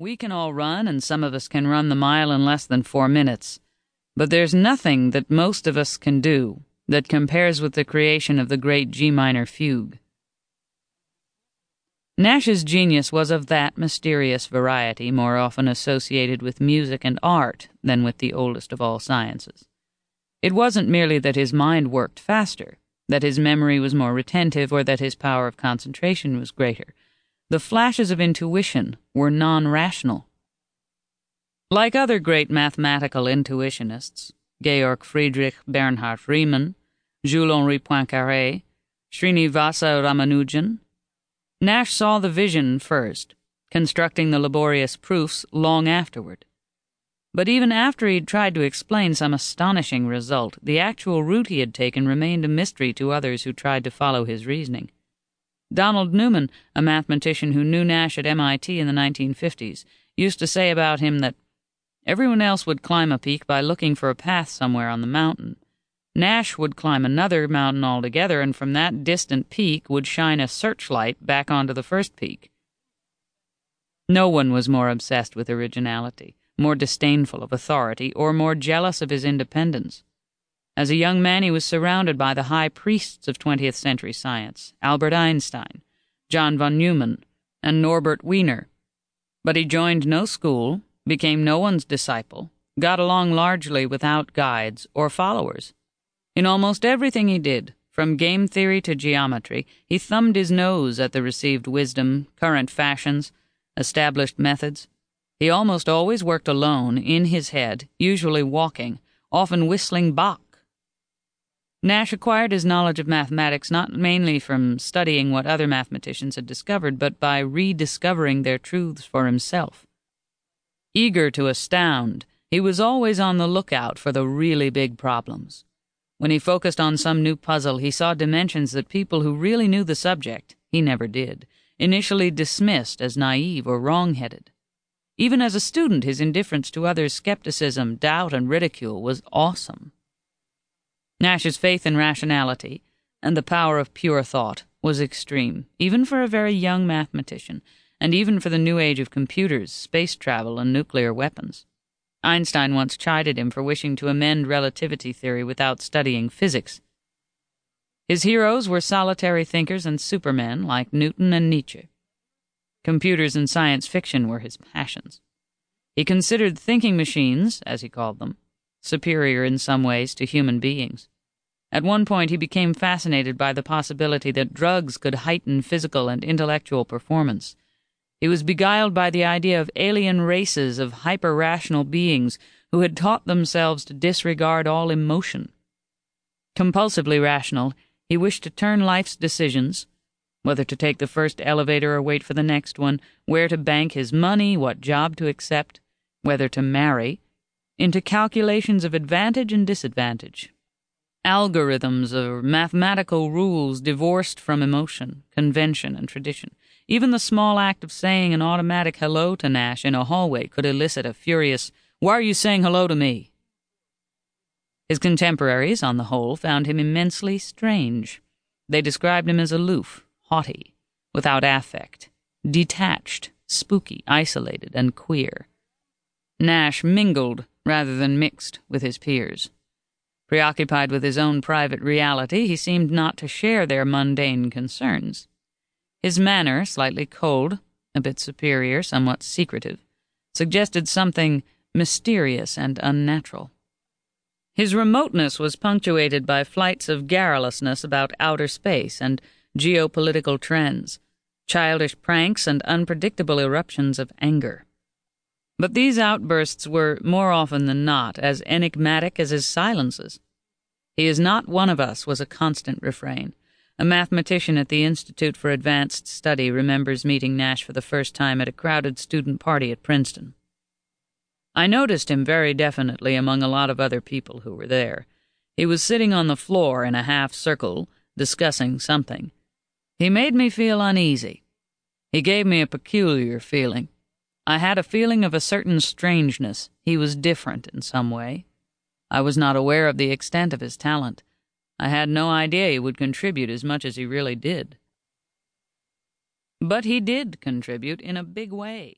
We can all run, and some of us can run the mile in less than four minutes. But there's nothing that most of us can do that compares with the creation of the great G minor fugue. Nash's genius was of that mysterious variety more often associated with music and art than with the oldest of all sciences. It wasn't merely that his mind worked faster, that his memory was more retentive, or that his power of concentration was greater. The flashes of intuition were non rational. Like other great mathematical intuitionists, Georg Friedrich Bernhard Riemann, Jules Henri Poincaré, Srinivasa Ramanujan, Nash saw the vision first, constructing the laborious proofs long afterward. But even after he'd tried to explain some astonishing result, the actual route he had taken remained a mystery to others who tried to follow his reasoning. Donald Newman, a mathematician who knew Nash at MIT in the 1950s, used to say about him that everyone else would climb a peak by looking for a path somewhere on the mountain. Nash would climb another mountain altogether, and from that distant peak would shine a searchlight back onto the first peak. No one was more obsessed with originality more disdainful of authority, or more jealous of his independence. As a young man, he was surrounded by the high priests of 20th century science Albert Einstein, John von Neumann, and Norbert Wiener. But he joined no school, became no one's disciple, got along largely without guides or followers. In almost everything he did, from game theory to geometry, he thumbed his nose at the received wisdom, current fashions, established methods, he almost always worked alone, in his head, usually walking, often whistling Bach. Nash acquired his knowledge of mathematics not mainly from studying what other mathematicians had discovered, but by rediscovering their truths for himself. Eager to astound, he was always on the lookout for the really big problems. When he focused on some new puzzle, he saw dimensions that people who really knew the subject, he never did, initially dismissed as naive or wrong headed. Even as a student, his indifference to others' skepticism, doubt, and ridicule was awesome. Nash's faith in rationality and the power of pure thought was extreme, even for a very young mathematician, and even for the new age of computers, space travel, and nuclear weapons. Einstein once chided him for wishing to amend relativity theory without studying physics. His heroes were solitary thinkers and supermen like Newton and Nietzsche. Computers and science fiction were his passions. He considered thinking machines, as he called them, superior in some ways to human beings. At one point, he became fascinated by the possibility that drugs could heighten physical and intellectual performance. He was beguiled by the idea of alien races of hyper rational beings who had taught themselves to disregard all emotion. Compulsively rational, he wished to turn life's decisions, whether to take the first elevator or wait for the next one, where to bank his money, what job to accept, whether to marry, into calculations of advantage and disadvantage. Algorithms or mathematical rules divorced from emotion, convention, and tradition. Even the small act of saying an automatic hello to Nash in a hallway could elicit a furious, Why are you saying hello to me? His contemporaries, on the whole, found him immensely strange. They described him as aloof, haughty, without affect, detached, spooky, isolated, and queer. Nash mingled rather than mixed with his peers. Preoccupied with his own private reality, he seemed not to share their mundane concerns. His manner, slightly cold, a bit superior, somewhat secretive, suggested something mysterious and unnatural. His remoteness was punctuated by flights of garrulousness about outer space and geopolitical trends, childish pranks, and unpredictable eruptions of anger. But these outbursts were, more often than not, as enigmatic as his silences. He is not one of us was a constant refrain. A mathematician at the Institute for Advanced Study remembers meeting Nash for the first time at a crowded student party at Princeton. I noticed him very definitely among a lot of other people who were there. He was sitting on the floor in a half circle, discussing something. He made me feel uneasy. He gave me a peculiar feeling. I had a feeling of a certain strangeness. He was different in some way. I was not aware of the extent of his talent. I had no idea he would contribute as much as he really did. But he did contribute in a big way.